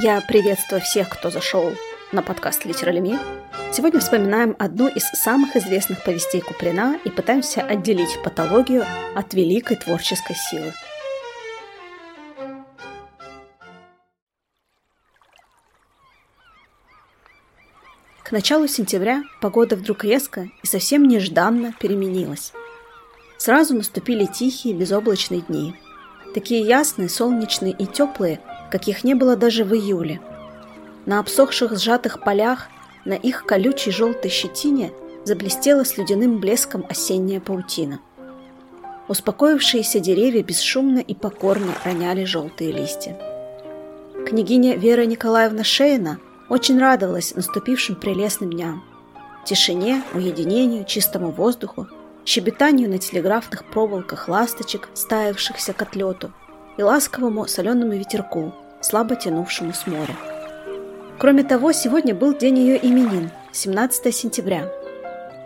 Я приветствую всех, кто зашел на подкаст Литералеми. Сегодня вспоминаем одну из самых известных повестей Куприна и пытаемся отделить патологию от великой творческой силы. К началу сентября погода вдруг резко и совсем нежданно переменилась. Сразу наступили тихие безоблачные дни. Такие ясные, солнечные и теплые, каких не было даже в июле. На обсохших сжатых полях, на их колючей желтой щетине заблестела с ледяным блеском осенняя паутина. Успокоившиеся деревья бесшумно и покорно роняли желтые листья. Княгиня Вера Николаевна Шейна очень радовалась наступившим прелестным дням. Тишине, уединению, чистому воздуху, щебетанию на телеграфных проволоках ласточек, стаявшихся к отлету, и ласковому соленому ветерку, слабо тянувшему с моря. Кроме того, сегодня был день ее именин, 17 сентября.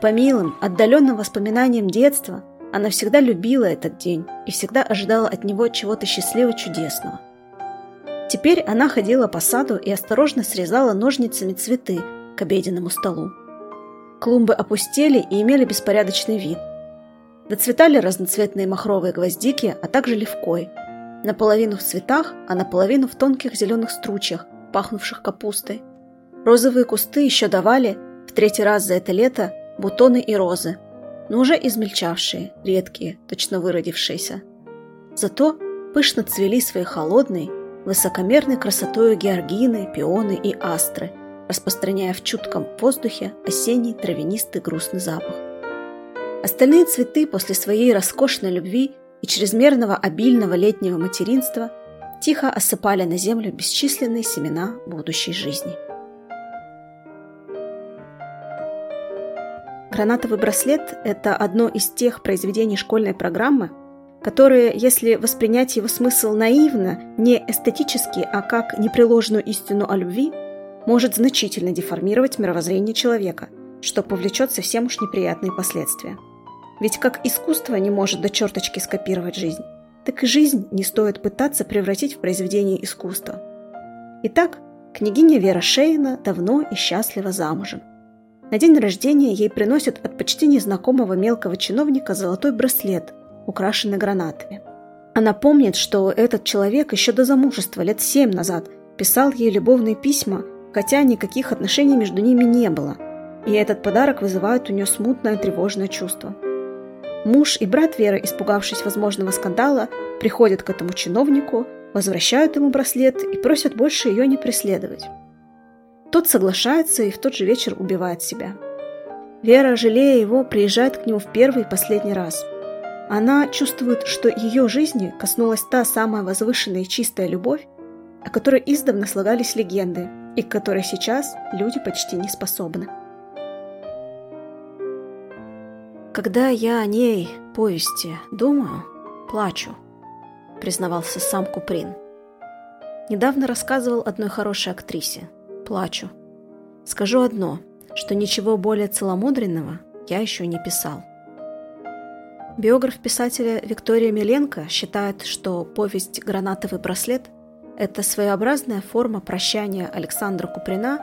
По милым, отдаленным воспоминаниям детства она всегда любила этот день и всегда ожидала от него чего-то счастливо-чудесного. Теперь она ходила по саду и осторожно срезала ножницами цветы к обеденному столу. Клумбы опустели и имели беспорядочный вид. Доцветали разноцветные махровые гвоздики, а также левкой – наполовину в цветах, а наполовину в тонких зеленых стручьях, пахнувших капустой. Розовые кусты еще давали, в третий раз за это лето, бутоны и розы, но уже измельчавшие, редкие, точно выродившиеся. Зато пышно цвели своей холодной, высокомерной красотою георгины, пионы и астры, распространяя в чутком воздухе осенний травянистый грустный запах. Остальные цветы после своей роскошной любви и чрезмерного обильного летнего материнства тихо осыпали на землю бесчисленные семена будущей жизни. Гранатовый браслет – это одно из тех произведений школьной программы, которые, если воспринять его смысл наивно, не эстетически, а как непреложную истину о любви, может значительно деформировать мировоззрение человека, что повлечет совсем уж неприятные последствия. Ведь как искусство не может до черточки скопировать жизнь, так и жизнь не стоит пытаться превратить в произведение искусства. Итак, княгиня Вера Шейна давно и счастливо замужем. На день рождения ей приносят от почти незнакомого мелкого чиновника золотой браслет, украшенный гранатами. Она помнит, что этот человек еще до замужества лет семь назад писал ей любовные письма, хотя никаких отношений между ними не было, и этот подарок вызывает у нее смутное тревожное чувство – Муж и брат Веры, испугавшись возможного скандала, приходят к этому чиновнику, возвращают ему браслет и просят больше ее не преследовать. Тот соглашается и в тот же вечер убивает себя. Вера, жалея его, приезжает к нему в первый и последний раз. Она чувствует, что ее жизни коснулась та самая возвышенная и чистая любовь, о которой издавна слагались легенды, и к которой сейчас люди почти не способны. Когда я о ней, повести, думаю, плачу, признавался сам Куприн. Недавно рассказывал одной хорошей актрисе. Плачу. Скажу одно, что ничего более целомудренного я еще не писал. Биограф писателя Виктория Миленко считает, что повесть «Гранатовый браслет» – это своеобразная форма прощания Александра Куприна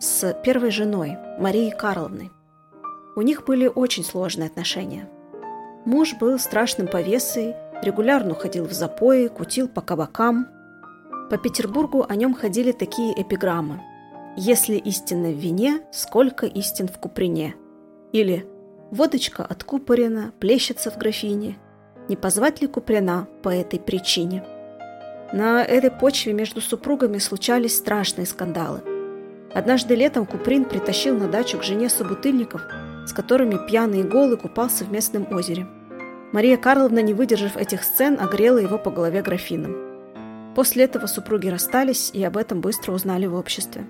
с первой женой Марией Карловной. У них были очень сложные отношения. Муж был страшным повесой, регулярно ходил в запои, кутил по кабакам. По Петербургу о нем ходили такие эпиграммы. «Если истина в вине, сколько истин в куприне?» Или «Водочка откупорена, плещется в графине. Не позвать ли Куприна по этой причине?» На этой почве между супругами случались страшные скандалы. Однажды летом Куприн притащил на дачу к жене собутыльников – с которыми пьяный и голый купался в местном озере. Мария Карловна, не выдержав этих сцен, огрела его по голове графином. После этого супруги расстались и об этом быстро узнали в обществе.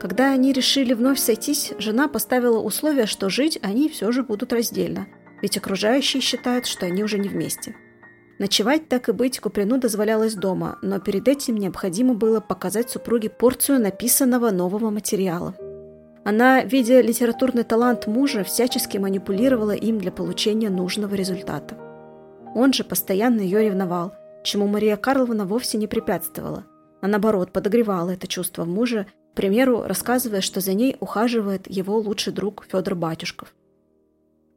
Когда они решили вновь сойтись, жена поставила условие, что жить они все же будут раздельно, ведь окружающие считают, что они уже не вместе. Ночевать, так и быть, Куприну дозволялось дома, но перед этим необходимо было показать супруге порцию написанного нового материала – она, видя литературный талант мужа, всячески манипулировала им для получения нужного результата. Он же постоянно ее ревновал, чему Мария Карловна вовсе не препятствовала, а наоборот подогревала это чувство в муже, к примеру, рассказывая, что за ней ухаживает его лучший друг Федор Батюшков.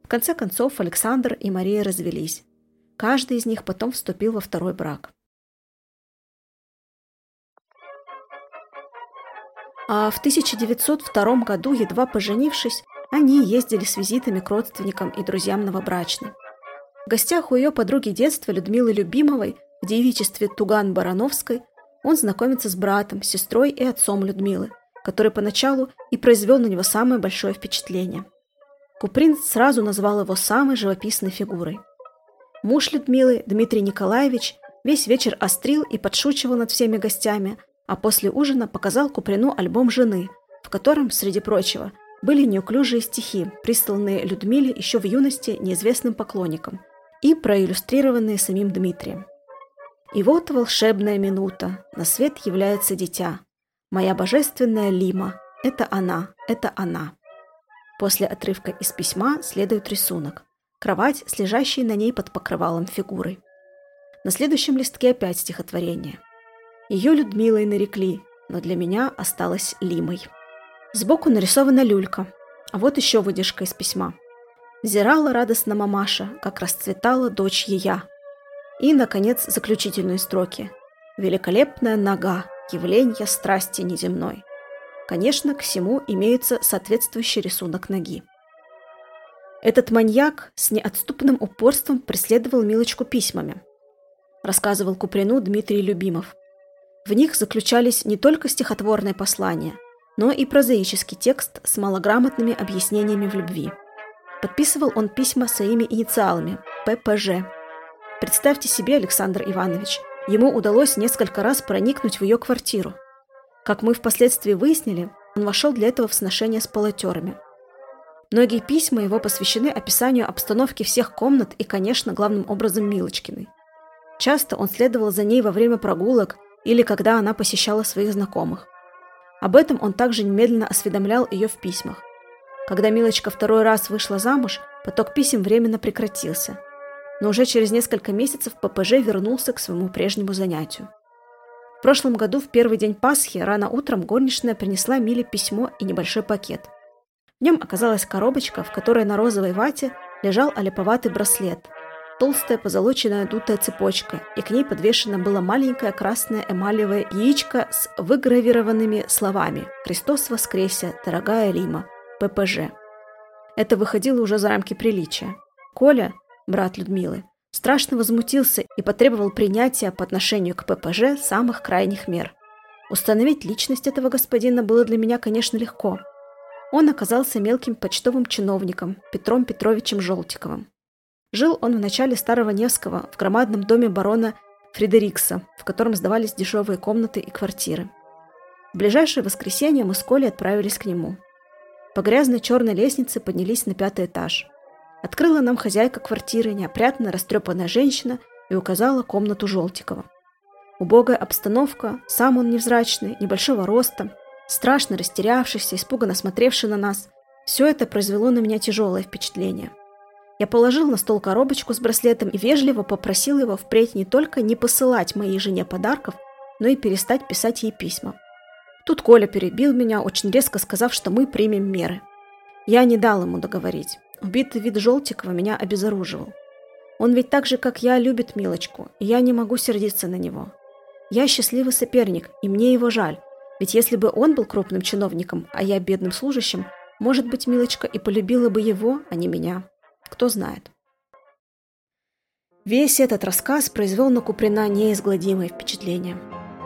В конце концов Александр и Мария развелись. Каждый из них потом вступил во второй брак. А в 1902 году, едва поженившись, они ездили с визитами к родственникам и друзьям новобрачной. В гостях у ее подруги детства Людмилы Любимовой в девичестве Туган Барановской он знакомится с братом, сестрой и отцом Людмилы, который поначалу и произвел на него самое большое впечатление. Куприн сразу назвал его самой живописной фигурой. Муж Людмилы, Дмитрий Николаевич, весь вечер острил и подшучивал над всеми гостями, а после ужина показал Куприну альбом жены, в котором, среди прочего, были неуклюжие стихи, присланные Людмиле еще в юности неизвестным поклонникам – и проиллюстрированные самим Дмитрием. И вот волшебная минута, на свет является дитя. Моя божественная Лима, это она, это она. После отрывка из письма следует рисунок. Кровать с лежащей на ней под покрывалом фигурой. На следующем листке опять стихотворение. Ее Людмилой нарекли, но для меня осталась Лимой. Сбоку нарисована люлька, а вот еще выдержка из письма. Взирала радостно мамаша, как расцветала дочь ея. И, наконец, заключительные строки. Великолепная нога, явление страсти неземной. Конечно, к всему имеется соответствующий рисунок ноги. Этот маньяк с неотступным упорством преследовал Милочку письмами, рассказывал Куприну Дмитрий Любимов. В них заключались не только стихотворные послания, но и прозаический текст с малограмотными объяснениями в любви – Подписывал он письма своими инициалами – ППЖ. Представьте себе, Александр Иванович, ему удалось несколько раз проникнуть в ее квартиру. Как мы впоследствии выяснили, он вошел для этого в сношение с полотерами. Многие письма его посвящены описанию обстановки всех комнат и, конечно, главным образом Милочкиной. Часто он следовал за ней во время прогулок или когда она посещала своих знакомых. Об этом он также немедленно осведомлял ее в письмах. Когда Милочка второй раз вышла замуж, поток писем временно прекратился. Но уже через несколько месяцев ППЖ вернулся к своему прежнему занятию. В прошлом году, в первый день Пасхи, рано утром горничная принесла Миле письмо и небольшой пакет. В нем оказалась коробочка, в которой на розовой вате лежал олиповатый браслет, толстая позолоченная дутая цепочка, и к ней подвешено было маленькое красное эмалевое яичко с выгравированными словами «Христос воскресе, дорогая Лима, ППЖ. Это выходило уже за рамки приличия. Коля, брат Людмилы, страшно возмутился и потребовал принятия по отношению к ППЖ самых крайних мер. Установить личность этого господина было для меня, конечно, легко. Он оказался мелким почтовым чиновником Петром Петровичем Желтиковым. Жил он в начале Старого Невского в громадном доме барона Фредерикса, в котором сдавались дешевые комнаты и квартиры. В ближайшее воскресенье мы с Колей отправились к нему. По грязной черной лестнице поднялись на пятый этаж. Открыла нам хозяйка квартиры, неопрятная, растрепанная женщина, и указала комнату Желтикова. Убогая обстановка, сам он невзрачный, небольшого роста, страшно растерявшийся, испуганно смотревший на нас. Все это произвело на меня тяжелое впечатление. Я положил на стол коробочку с браслетом и вежливо попросил его впредь не только не посылать моей жене подарков, но и перестать писать ей письма. Тут Коля перебил меня, очень резко сказав, что мы примем меры. Я не дал ему договорить. Убитый вид Желтикова меня обезоруживал. Он ведь так же, как я, любит Милочку, и я не могу сердиться на него. Я счастливый соперник, и мне его жаль. Ведь если бы он был крупным чиновником, а я бедным служащим, может быть, Милочка и полюбила бы его, а не меня. Кто знает. Весь этот рассказ произвел на Куприна неизгладимое впечатление.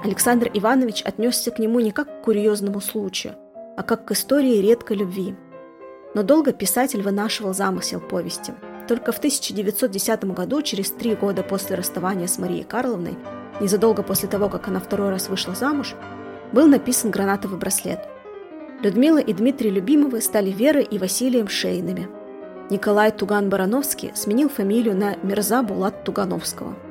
Александр Иванович отнесся к нему не как к курьезному случаю, а как к истории редкой любви. Но долго писатель вынашивал замысел повести. Только в 1910 году, через три года после расставания с Марией Карловной, незадолго после того, как она второй раз вышла замуж, был написан гранатовый браслет. Людмила и Дмитрий Любимовы стали Верой и Василием Шейными. Николай Туган-Барановский сменил фамилию на Мирза Булат Тугановского –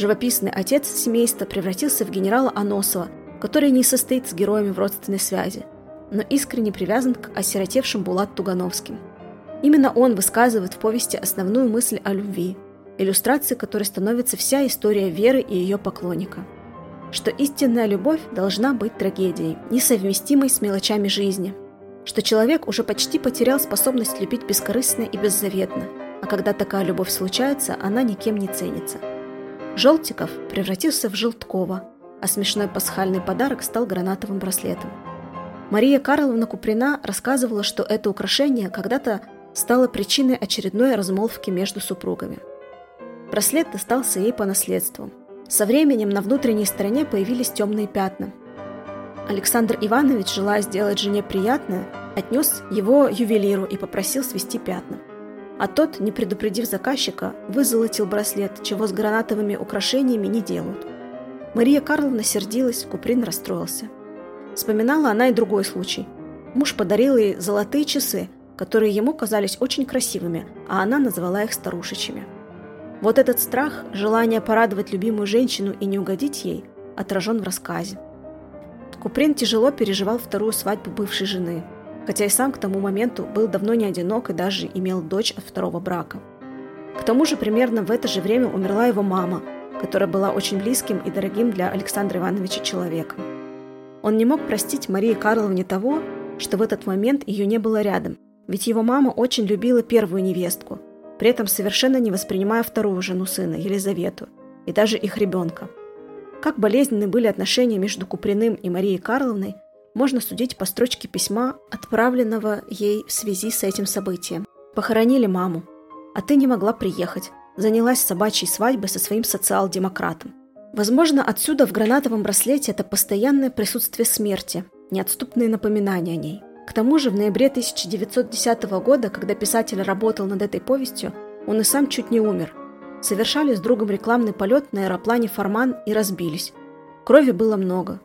Живописный отец семейства превратился в генерала Аносова, который не состоит с героями в родственной связи, но искренне привязан к осиротевшим Булат Тугановским. Именно он высказывает в повести основную мысль о любви, иллюстрацией которой становится вся история Веры и ее поклонника. что истинная любовь должна быть трагедией, несовместимой с мелочами жизни, что человек уже почти потерял способность любить бескорыстно и беззаветно, а когда такая любовь случается, она никем не ценится. Желтиков превратился в Желткова, а смешной пасхальный подарок стал гранатовым браслетом. Мария Карловна Куприна рассказывала, что это украшение когда-то стало причиной очередной размолвки между супругами. Браслет достался ей по наследству. Со временем на внутренней стороне появились темные пятна. Александр Иванович, желая сделать жене приятное, отнес его ювелиру и попросил свести пятна. А тот, не предупредив заказчика, вызолотил браслет, чего с гранатовыми украшениями не делают. Мария Карловна сердилась, Куприн расстроился. Вспоминала она и другой случай. Муж подарил ей золотые часы, которые ему казались очень красивыми, а она назвала их старушечьими. Вот этот страх, желание порадовать любимую женщину и не угодить ей, отражен в рассказе. Куприн тяжело переживал вторую свадьбу бывшей жены, хотя и сам к тому моменту был давно не одинок и даже имел дочь от второго брака. К тому же примерно в это же время умерла его мама – которая была очень близким и дорогим для Александра Ивановича человеком. Он не мог простить Марии Карловне того, что в этот момент ее не было рядом, ведь его мама очень любила первую невестку, при этом совершенно не воспринимая вторую жену сына, Елизавету, и даже их ребенка. Как болезненны были отношения между Куприным и Марией Карловной, можно судить по строчке письма, отправленного ей в связи с этим событием. «Похоронили маму, а ты не могла приехать, занялась собачьей свадьбой со своим социал-демократом. Возможно, отсюда в гранатовом браслете это постоянное присутствие смерти, неотступные напоминания о ней. К тому же в ноябре 1910 года, когда писатель работал над этой повестью, он и сам чуть не умер. Совершали с другом рекламный полет на аэроплане «Форман» и разбились. Крови было много.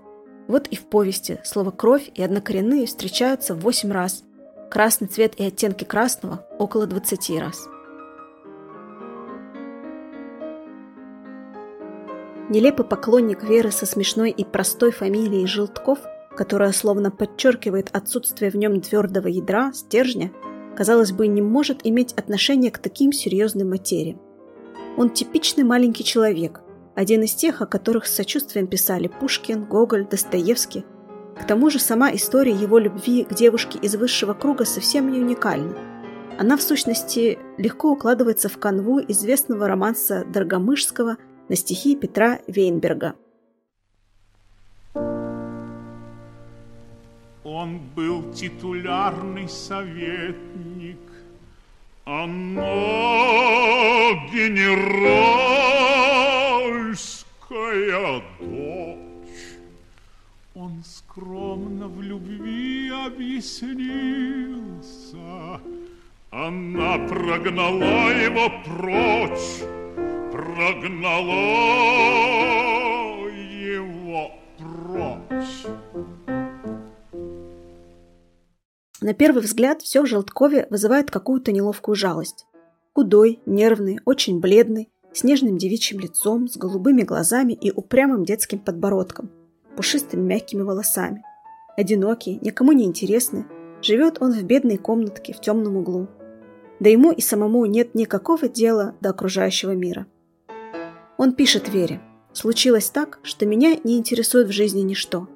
Вот и в повести слово «кровь» и «однокоренные» встречаются в 8 раз. Красный цвет и оттенки красного – около 20 раз. Нелепый поклонник Веры со смешной и простой фамилией Желтков, которая словно подчеркивает отсутствие в нем твердого ядра, стержня, казалось бы, не может иметь отношения к таким серьезным материям. Он типичный маленький человек, один из тех, о которых с сочувствием писали Пушкин, Гоголь, Достоевский. К тому же сама история его любви к девушке из высшего круга совсем не уникальна. Она, в сущности, легко укладывается в канву известного романса Доргомышского – на стихи Петра Вейнберга. Он был титулярный советник, она генеральская дочь. Он скромно в любви объяснился, она прогнала его прочь, прогнало его прочь. На первый взгляд все в Желткове вызывает какую-то неловкую жалость. Худой, нервный, очень бледный, с нежным девичьим лицом, с голубыми глазами и упрямым детским подбородком, пушистыми мягкими волосами. Одинокий, никому не интересный, живет он в бедной комнатке в темном углу. Да ему и самому нет никакого дела до окружающего мира. Он пишет Вере. «Случилось так, что меня не интересует в жизни ничто.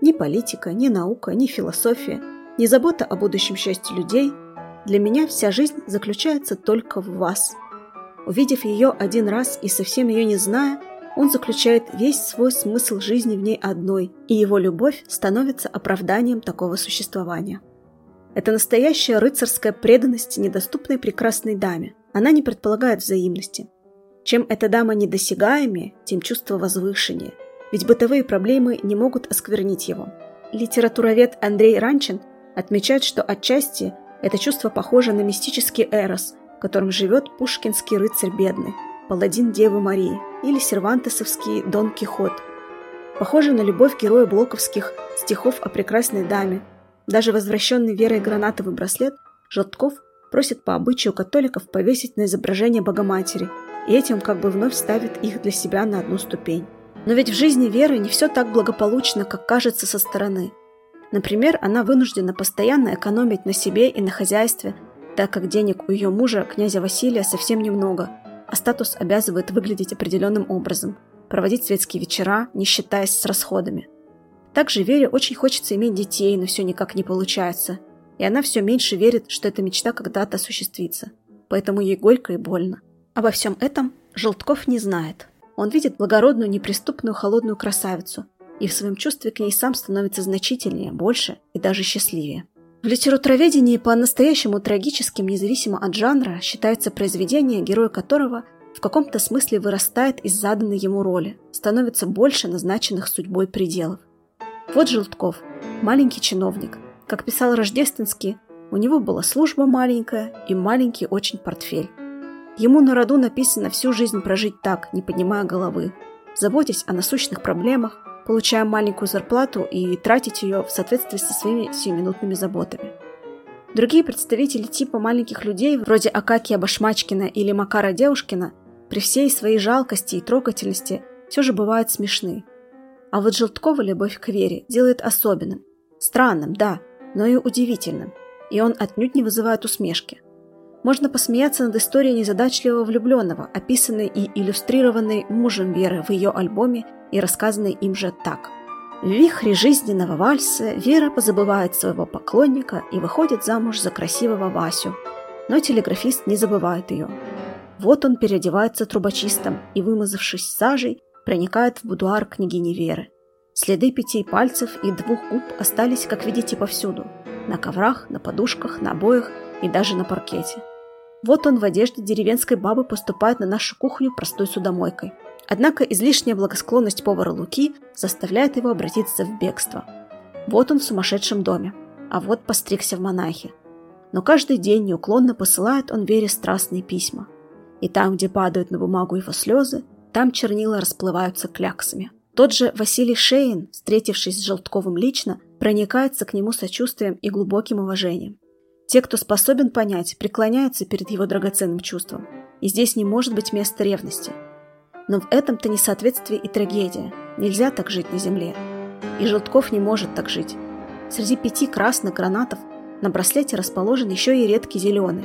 Ни политика, ни наука, ни философия, ни забота о будущем счастье людей. Для меня вся жизнь заключается только в вас». Увидев ее один раз и совсем ее не зная, он заключает весь свой смысл жизни в ней одной, и его любовь становится оправданием такого существования. Это настоящая рыцарская преданность недоступной прекрасной даме. Она не предполагает взаимности. Чем эта дама недосягаемее, тем чувство возвышения, ведь бытовые проблемы не могут осквернить его. Литературовед Андрей Ранчин отмечает, что отчасти это чувство похоже на мистический эрос, которым живет пушкинский рыцарь бедный, паладин Девы Марии или сервантесовский Дон Кихот. Похоже на любовь героя блоковских стихов о прекрасной даме. Даже возвращенный верой гранатовый браслет Желтков просит по обычаю католиков повесить на изображение Богоматери – и этим как бы вновь ставит их для себя на одну ступень. Но ведь в жизни Веры не все так благополучно, как кажется со стороны. Например, она вынуждена постоянно экономить на себе и на хозяйстве, так как денег у ее мужа, князя Василия, совсем немного, а статус обязывает выглядеть определенным образом. проводить светские вечера, не считаясь с расходами. Также Вере очень хочется иметь детей, но все никак не получается. И она все меньше верит, что эта мечта когда-то осуществится. Поэтому ей горько и больно. Обо всем этом Желтков не знает. Он видит благородную, неприступную, холодную красавицу, и в своем чувстве к ней сам становится значительнее, больше и даже счастливее. В литературоведении по-настоящему трагическим, независимо от жанра, считается произведение, герой которого в каком-то смысле вырастает из заданной ему роли, становится больше назначенных судьбой пределов. Вот Желтков, маленький чиновник. Как писал Рождественский, у него была служба маленькая и маленький очень портфель. Ему на роду написано всю жизнь прожить так, не поднимая головы, заботясь о насущных проблемах, получая маленькую зарплату и тратить ее в соответствии со своими сиюминутными заботами. Другие представители типа маленьких людей, вроде Акакия Башмачкина или Макара Девушкина, при всей своей жалкости и трогательности все же бывают смешны. А вот Желткова любовь к Вере делает особенным. Странным, да, но и удивительным. И он отнюдь не вызывает усмешки. Можно посмеяться над историей незадачливого влюбленного, описанной и иллюстрированной мужем Веры в ее альбоме и рассказанной им же так. В вихре жизненного вальса Вера позабывает своего поклонника и выходит замуж за красивого Васю. Но телеграфист не забывает ее. Вот он переодевается трубочистом и, вымазавшись сажей, проникает в будуар княгини Веры. Следы пяти пальцев и двух губ остались, как видите, повсюду. На коврах, на подушках, на обоях и даже на паркете. Вот он в одежде деревенской бабы поступает на нашу кухню простой судомойкой. Однако излишняя благосклонность повара Луки заставляет его обратиться в бегство. Вот он в сумасшедшем доме, а вот постригся в монахи. Но каждый день неуклонно посылает он Вере страстные письма. И там, где падают на бумагу его слезы, там чернила расплываются кляксами. Тот же Василий Шейн, встретившись с Желтковым лично, проникается к нему сочувствием и глубоким уважением. Те, кто способен понять, преклоняются перед его драгоценным чувством. И здесь не может быть места ревности – но в этом-то несоответствие и трагедия. Нельзя так жить на земле. И Желтков не может так жить. Среди пяти красных гранатов на браслете расположен еще и редкий зеленый.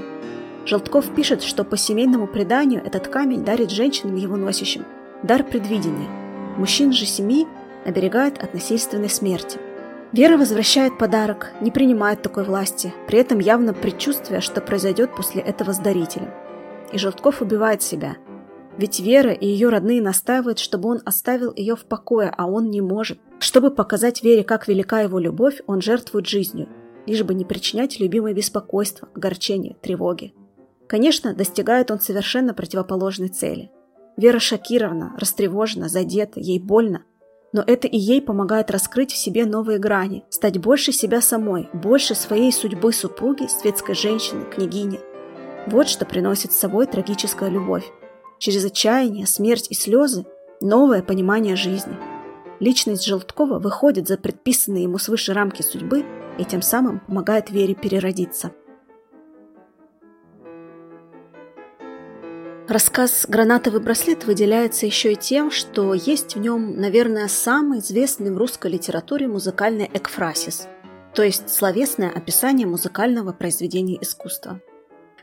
Желтков пишет, что по семейному преданию этот камень дарит женщинам его носящим. Дар предвидения. Мужчин же семьи оберегает от насильственной смерти. Вера возвращает подарок, не принимает такой власти, при этом явно предчувствуя, что произойдет после этого с дарителем. И Желтков убивает себя – ведь Вера и ее родные настаивают, чтобы он оставил ее в покое, а он не может. Чтобы показать Вере, как велика его любовь, он жертвует жизнью, лишь бы не причинять любимой беспокойство, огорчение, тревоги. Конечно, достигает он совершенно противоположной цели. Вера шокирована, растревожена, задета, ей больно. Но это и ей помогает раскрыть в себе новые грани, стать больше себя самой, больше своей судьбы супруги, светской женщины, княгини. Вот что приносит с собой трагическая любовь. Через отчаяние, смерть и слезы – новое понимание жизни. Личность Желткова выходит за предписанные ему свыше рамки судьбы и тем самым помогает Вере переродиться. Рассказ «Гранатовый браслет» выделяется еще и тем, что есть в нем, наверное, самый известный в русской литературе музыкальный экфрасис, то есть словесное описание музыкального произведения искусства.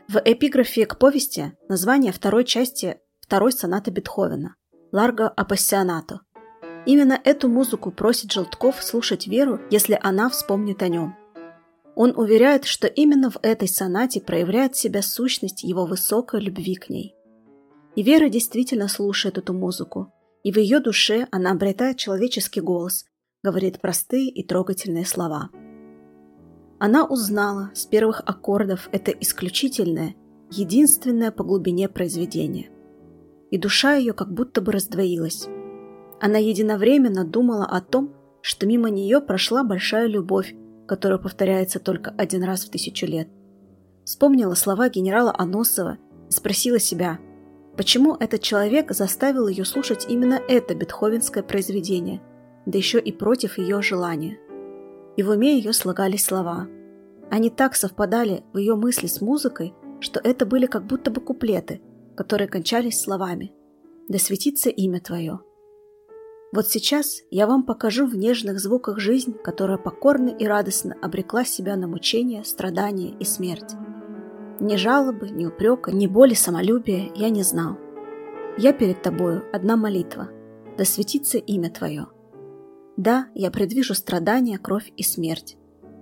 В эпиграфе к повести название второй части второй сонаты Бетховена «Ларго апассионато». Именно эту музыку просит Желтков слушать Веру, если она вспомнит о нем. Он уверяет, что именно в этой сонате проявляет себя сущность его высокой любви к ней. И Вера действительно слушает эту музыку, и в ее душе она обретает человеческий голос, говорит простые и трогательные слова. Она узнала с первых аккордов это исключительное, единственное по глубине произведение и душа ее как будто бы раздвоилась. Она единовременно думала о том, что мимо нее прошла большая любовь, которая повторяется только один раз в тысячу лет. Вспомнила слова генерала Аносова и спросила себя, почему этот человек заставил ее слушать именно это бетховенское произведение, да еще и против ее желания. И в уме ее слагались слова. Они так совпадали в ее мысли с музыкой, что это были как будто бы куплеты – которые кончались словами «Да светится имя Твое». Вот сейчас я вам покажу в нежных звуках жизнь, которая покорно и радостно обрекла себя на мучения, страдания и смерть. Ни жалобы, ни упрека, ни боли самолюбия я не знал. Я перед тобою одна молитва. да светится имя Твое. Да, я предвижу страдания, кровь и смерть.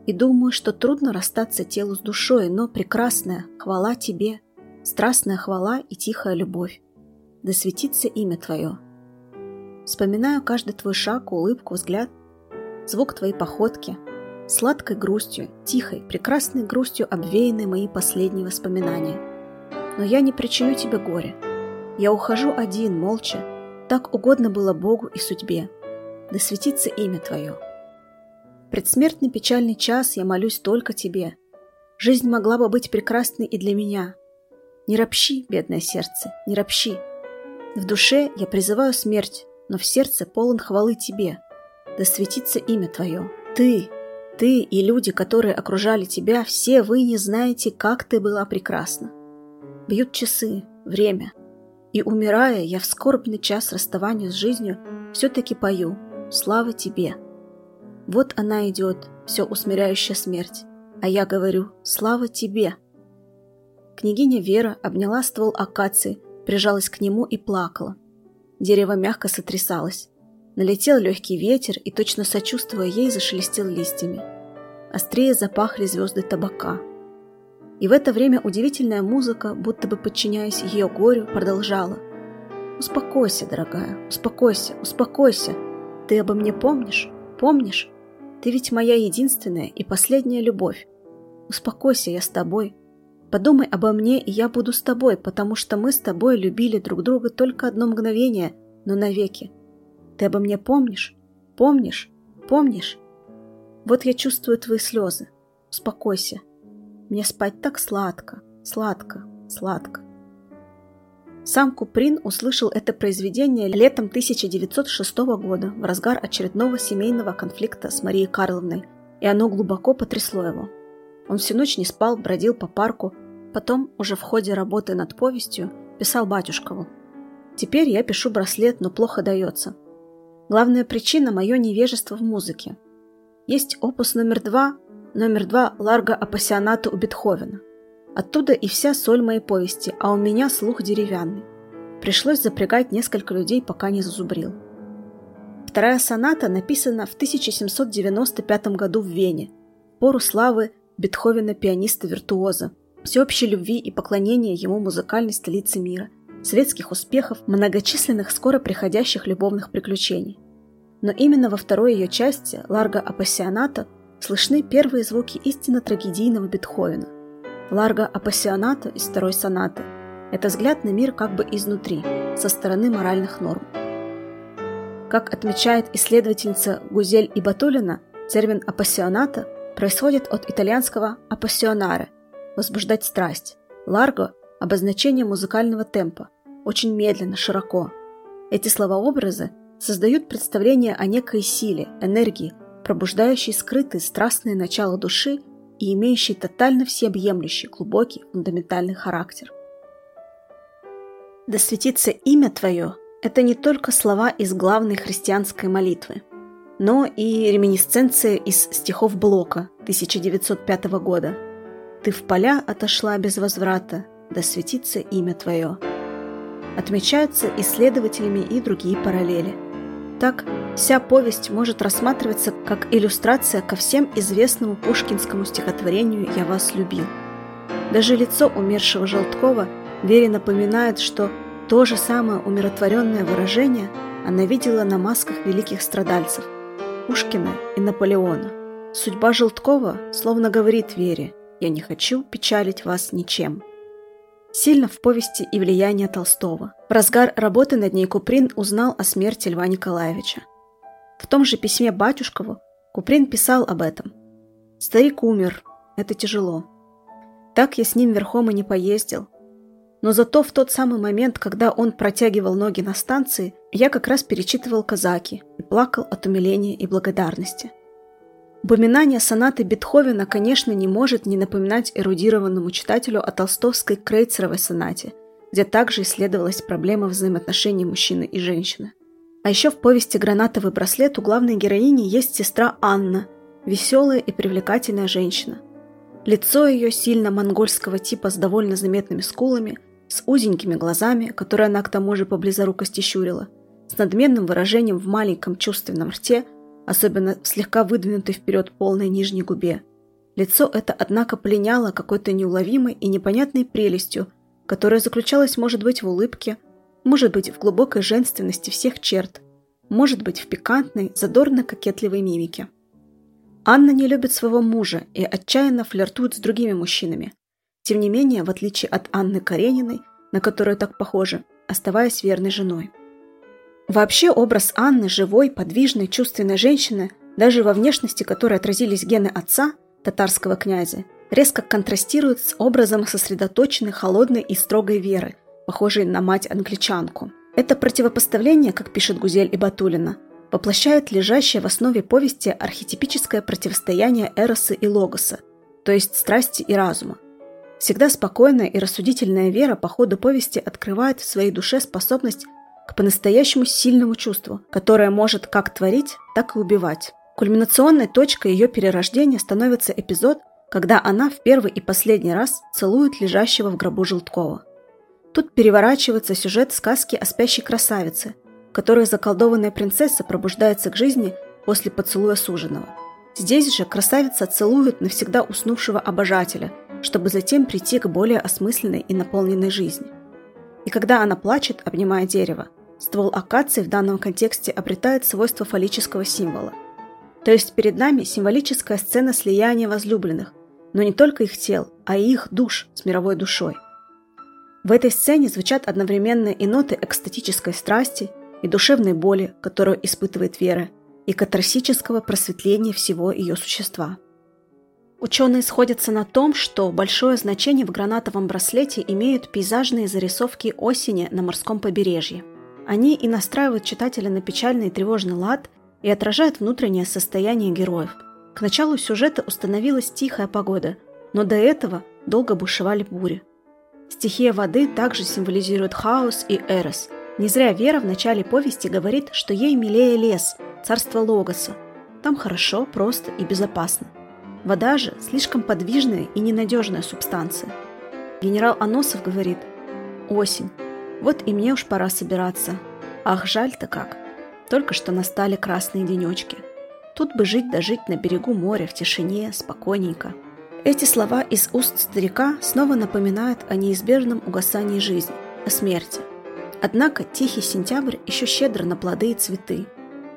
И думаю, что трудно расстаться телу с душой, но прекрасная хвала Тебе, страстная хвала и тихая любовь. Да светится имя Твое. Вспоминаю каждый Твой шаг, улыбку, взгляд, звук Твоей походки, сладкой грустью, тихой, прекрасной грустью обвеяны мои последние воспоминания. Но я не причиню Тебе горе. Я ухожу один, молча. Так угодно было Богу и судьбе. Да светится имя Твое. Предсмертный печальный час я молюсь только Тебе. Жизнь могла бы быть прекрасной и для меня. Не ропщи, бедное сердце, не ропщи. В душе я призываю смерть, но в сердце полон хвалы Тебе. Да светится имя Твое. Ты, ты и люди, которые окружали тебя, все вы не знаете, как ты была прекрасна. Бьют часы, время. И умирая, я в скорбный час расставания с жизнью все-таки пою «Слава тебе!» Вот она идет, все усмиряющая смерть, а я говорю «Слава тебе!» Княгиня Вера обняла ствол акации, прижалась к нему и плакала. Дерево мягко сотрясалось. Налетел легкий ветер и, точно сочувствуя ей, зашелестел листьями. Острее запахли звезды табака. И в это время удивительная музыка, будто бы подчиняясь ее горю, продолжала. «Успокойся, дорогая, успокойся, успокойся. Ты обо мне помнишь? Помнишь? Ты ведь моя единственная и последняя любовь. Успокойся, я с тобой. Подумай обо мне, и я буду с тобой, потому что мы с тобой любили друг друга только одно мгновение, но навеки. Ты обо мне помнишь? Помнишь? Помнишь? Вот я чувствую твои слезы. Успокойся. Мне спать так сладко, сладко, сладко. Сам Куприн услышал это произведение летом 1906 года, в разгар очередного семейного конфликта с Марией Карловной, и оно глубоко потрясло его. Он всю ночь не спал, бродил по парку, потом, уже в ходе работы над повестью, писал батюшкову. «Теперь я пишу браслет, но плохо дается. Главная причина – мое невежество в музыке. Есть опус номер два, номер два Ларго Апассионата у Бетховена. Оттуда и вся соль моей повести, а у меня слух деревянный. Пришлось запрягать несколько людей, пока не зазубрил. Вторая соната написана в 1795 году в Вене, пору славы Бетховена пианиста-виртуоза, всеобщей любви и поклонения ему музыкальной столицы мира – светских успехов, многочисленных скоро приходящих любовных приключений. Но именно во второй ее части, Ларго Апассионата, слышны первые звуки истинно трагедийного Бетховена. Ларго Апассионата из второй сонаты – это взгляд на мир как бы изнутри, со стороны моральных норм. Как отмечает исследовательница Гузель Ибатулина, термин «апассионата» происходит от итальянского «апассионаре» – возбуждать страсть, «ларго» – обозначение музыкального темпа, очень медленно, широко. Эти словообразы создают представление о некой силе, энергии, пробуждающей скрытые страстные начала души и имеющей тотально всеобъемлющий, глубокий, фундаментальный характер. «Да светится имя Твое» – это не только слова из главной христианской молитвы, но и реминисценция из стихов Блока 1905 года. «Ты в поля отошла без возврата, да светится имя Твое» отмечаются исследователями и другие параллели. Так, вся повесть может рассматриваться как иллюстрация ко всем известному пушкинскому стихотворению «Я вас любил». Даже лицо умершего Желткова Вере напоминает, что то же самое умиротворенное выражение она видела на масках великих страдальцев – Пушкина и Наполеона. Судьба Желткова словно говорит Вере «Я не хочу печалить вас ничем». Сильно в повести и влияние Толстого. В разгар работы над ней Куприн узнал о смерти Льва Николаевича. В том же письме Батюшкову Куприн писал об этом. «Старик умер, это тяжело. Так я с ним верхом и не поездил. Но зато в тот самый момент, когда он протягивал ноги на станции, я как раз перечитывал казаки и плакал от умиления и благодарности». Упоминание сонаты Бетховена, конечно, не может не напоминать эрудированному читателю о толстовской Крейцеровой сонате, где также исследовалась проблема взаимоотношений мужчины и женщины. А еще в повести «Гранатовый браслет» у главной героини есть сестра Анна, веселая и привлекательная женщина. Лицо ее сильно монгольского типа с довольно заметными скулами, с узенькими глазами, которые она к тому же по близорукости щурила, с надменным выражением в маленьком чувственном рте, особенно в слегка выдвинутой вперед полной нижней губе. Лицо это, однако, пленяло какой-то неуловимой и непонятной прелестью, которая заключалась, может быть, в улыбке, может быть, в глубокой женственности всех черт, может быть, в пикантной, задорно-кокетливой мимике. Анна не любит своего мужа и отчаянно флиртует с другими мужчинами. Тем не менее, в отличие от Анны Карениной, на которую так похожа, оставаясь верной женой. Вообще образ Анны, живой, подвижной, чувственной женщины, даже во внешности которой отразились гены отца, татарского князя, резко контрастирует с образом сосредоточенной, холодной и строгой веры, похожей на мать-англичанку. Это противопоставление, как пишет Гузель и Батулина, воплощает лежащее в основе повести архетипическое противостояние Эроса и Логоса, то есть страсти и разума. Всегда спокойная и рассудительная Вера по ходу повести открывает в своей душе способность к по-настоящему сильному чувству, которое может как творить, так и убивать. Кульминационной точкой ее перерождения становится эпизод, когда она в первый и последний раз целует лежащего в гробу Желткова. Тут переворачивается сюжет сказки о спящей красавице, в которой заколдованная принцесса пробуждается к жизни после поцелуя суженого. Здесь же красавица целует навсегда уснувшего обожателя, чтобы затем прийти к более осмысленной и наполненной жизни. И когда она плачет, обнимая дерево, ствол акации в данном контексте обретает свойство фаллического символа. То есть перед нами символическая сцена слияния возлюбленных, но не только их тел, а и их душ с мировой душой. В этой сцене звучат одновременно и ноты экстатической страсти, и душевной боли, которую испытывает Вера, и катарсического просветления всего ее существа. Ученые сходятся на том, что большое значение в гранатовом браслете имеют пейзажные зарисовки осени на морском побережье. Они и настраивают читателя на печальный и тревожный лад и отражают внутреннее состояние героев. К началу сюжета установилась тихая погода, но до этого долго бушевали бури. Стихия воды также символизирует хаос и эрос. Не зря Вера в начале повести говорит, что ей милее лес, царство Логоса. Там хорошо, просто и безопасно. Вода же слишком подвижная и ненадежная субстанция. Генерал Аносов говорит «Осень. Вот и мне уж пора собираться. Ах, жаль-то как. Только что настали красные денечки. Тут бы жить да жить на берегу моря в тишине, спокойненько». Эти слова из уст старика снова напоминают о неизбежном угасании жизни, о смерти. Однако тихий сентябрь еще щедро на плоды и цветы.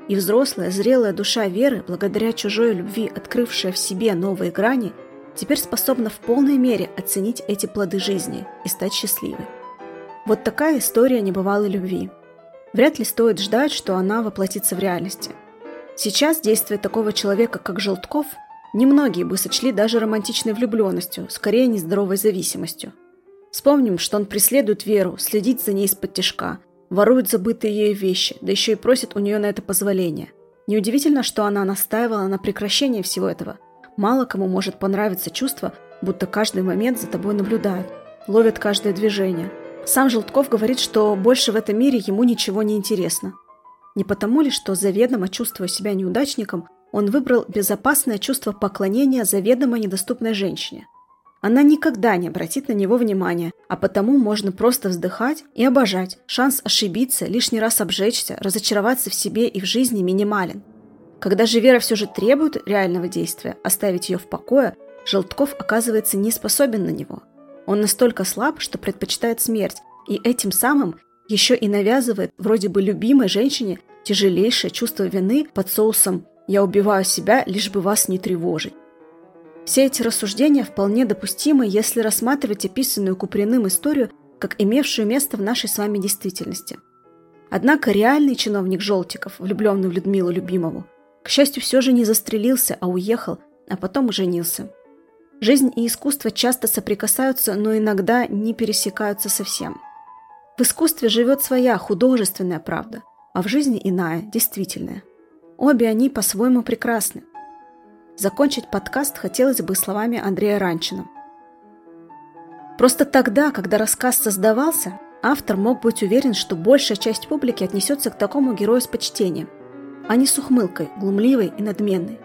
И взрослая, зрелая душа Веры, благодаря чужой любви, открывшая в себе новые грани, теперь способна в полной мере оценить эти плоды жизни и стать счастливой. Вот такая история небывалой любви. Вряд ли стоит ждать, что она воплотится в реальности. Сейчас действие такого человека, как Желтков, Немногие бы сочли даже романтичной влюбленностью, скорее нездоровой зависимостью. Вспомним, что он преследует Веру, следит за ней из-под тяжка, ворует забытые ею вещи, да еще и просит у нее на это позволение. Неудивительно, что она настаивала на прекращении всего этого. Мало кому может понравиться чувство, будто каждый момент за тобой наблюдают, ловят каждое движение. Сам Желтков говорит, что больше в этом мире ему ничего не интересно. Не потому ли, что заведомо чувствуя себя неудачником, он выбрал безопасное чувство поклонения заведомо недоступной женщине. Она никогда не обратит на него внимания, а потому можно просто вздыхать и обожать. Шанс ошибиться, лишний раз обжечься, разочароваться в себе и в жизни минимален. Когда же Вера все же требует реального действия, оставить ее в покое, Желтков оказывается не способен на него. Он настолько слаб, что предпочитает смерть, и этим самым еще и навязывает вроде бы любимой женщине тяжелейшее чувство вины под соусом я убиваю себя, лишь бы вас не тревожить. Все эти рассуждения вполне допустимы, если рассматривать описанную Куприным историю как имевшую место в нашей с вами действительности. Однако реальный чиновник Желтиков, влюбленный в Людмилу Любимову, к счастью, все же не застрелился, а уехал, а потом женился. Жизнь и искусство часто соприкасаются, но иногда не пересекаются совсем. В искусстве живет своя художественная правда, а в жизни иная, действительная – Обе они по-своему прекрасны. Закончить подкаст хотелось бы словами Андрея Ранчина. Просто тогда, когда рассказ создавался, автор мог быть уверен, что большая часть публики отнесется к такому герою с почтением, а не с ухмылкой, глумливой и надменной.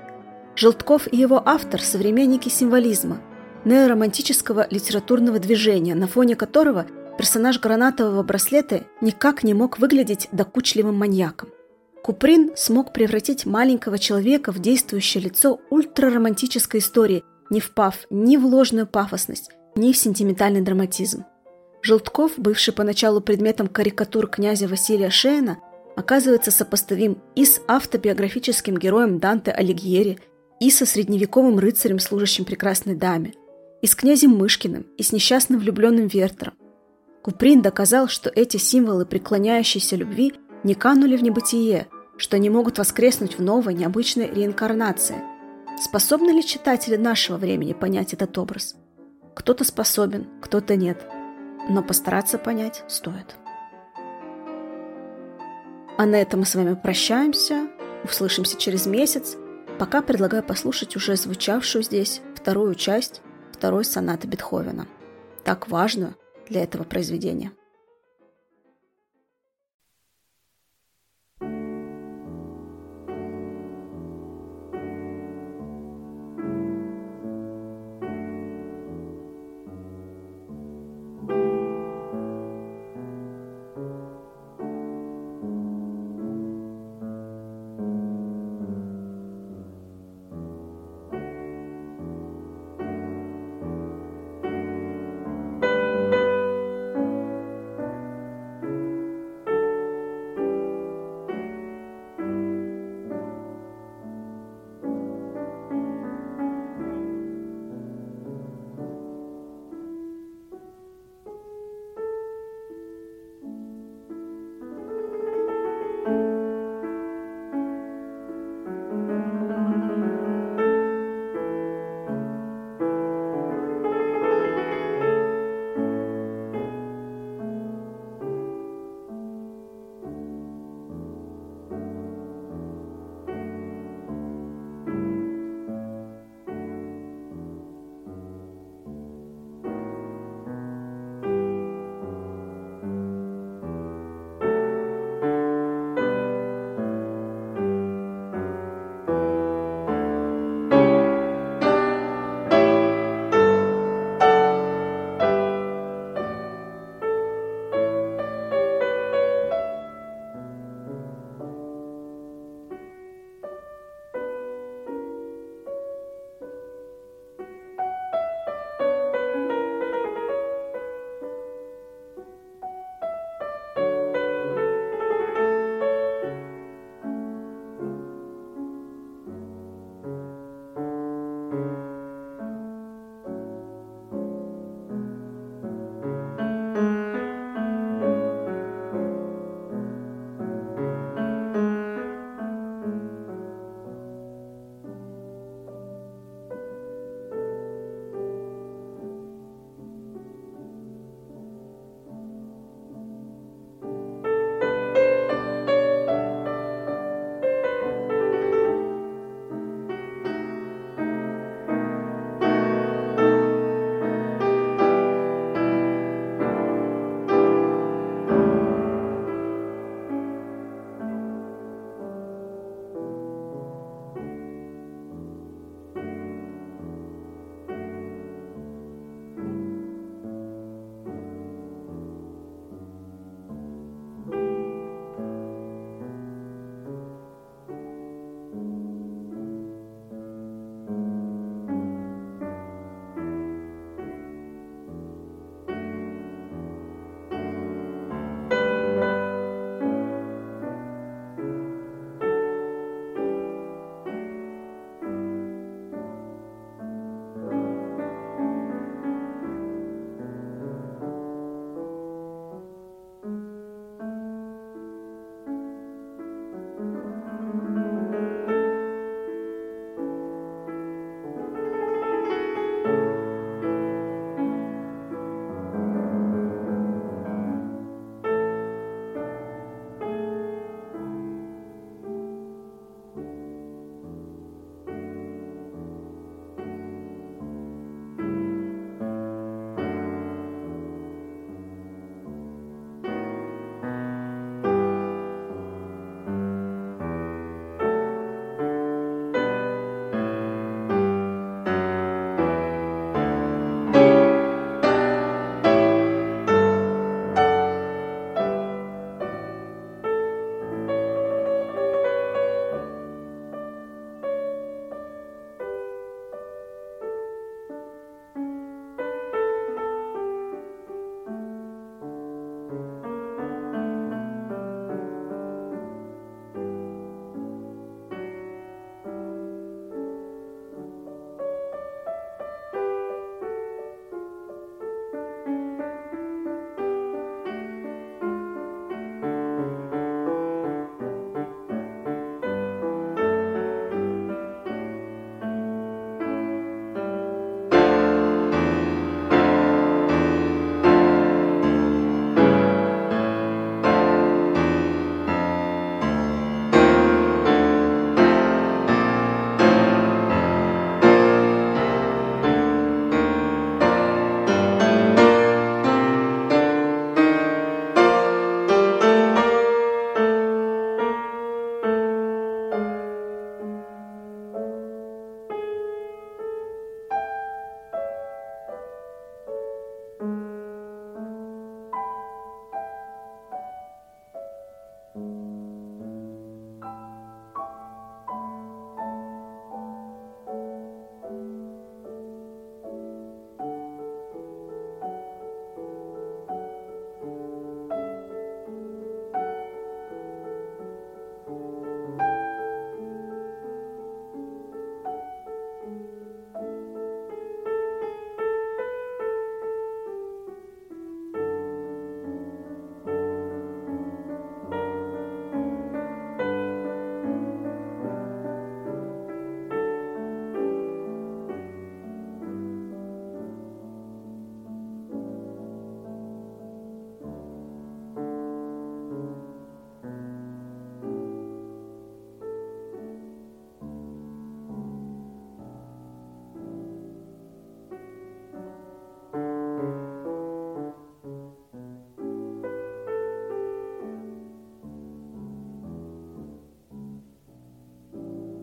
Желтков и его автор – современники символизма, неоромантического литературного движения, на фоне которого персонаж гранатового браслета никак не мог выглядеть докучливым маньяком. Куприн смог превратить маленького человека в действующее лицо ультраромантической истории, не впав ни в ложную пафосность, ни в сентиментальный драматизм. Желтков, бывший поначалу предметом карикатур князя Василия Шейна, оказывается сопоставим и с автобиографическим героем Данте Алигьери, и со средневековым рыцарем, служащим прекрасной даме, и с князем Мышкиным, и с несчастным влюбленным Вертером. Куприн доказал, что эти символы преклоняющейся любви не канули в небытие, что не могут воскреснуть в новой, необычной реинкарнации. Способны ли читатели нашего времени понять этот образ? Кто-то способен, кто-то нет. Но постараться понять стоит. А на этом мы с вами прощаемся. Услышимся через месяц. Пока предлагаю послушать уже звучавшую здесь вторую часть второй сонаты Бетховена, так важную для этого произведения.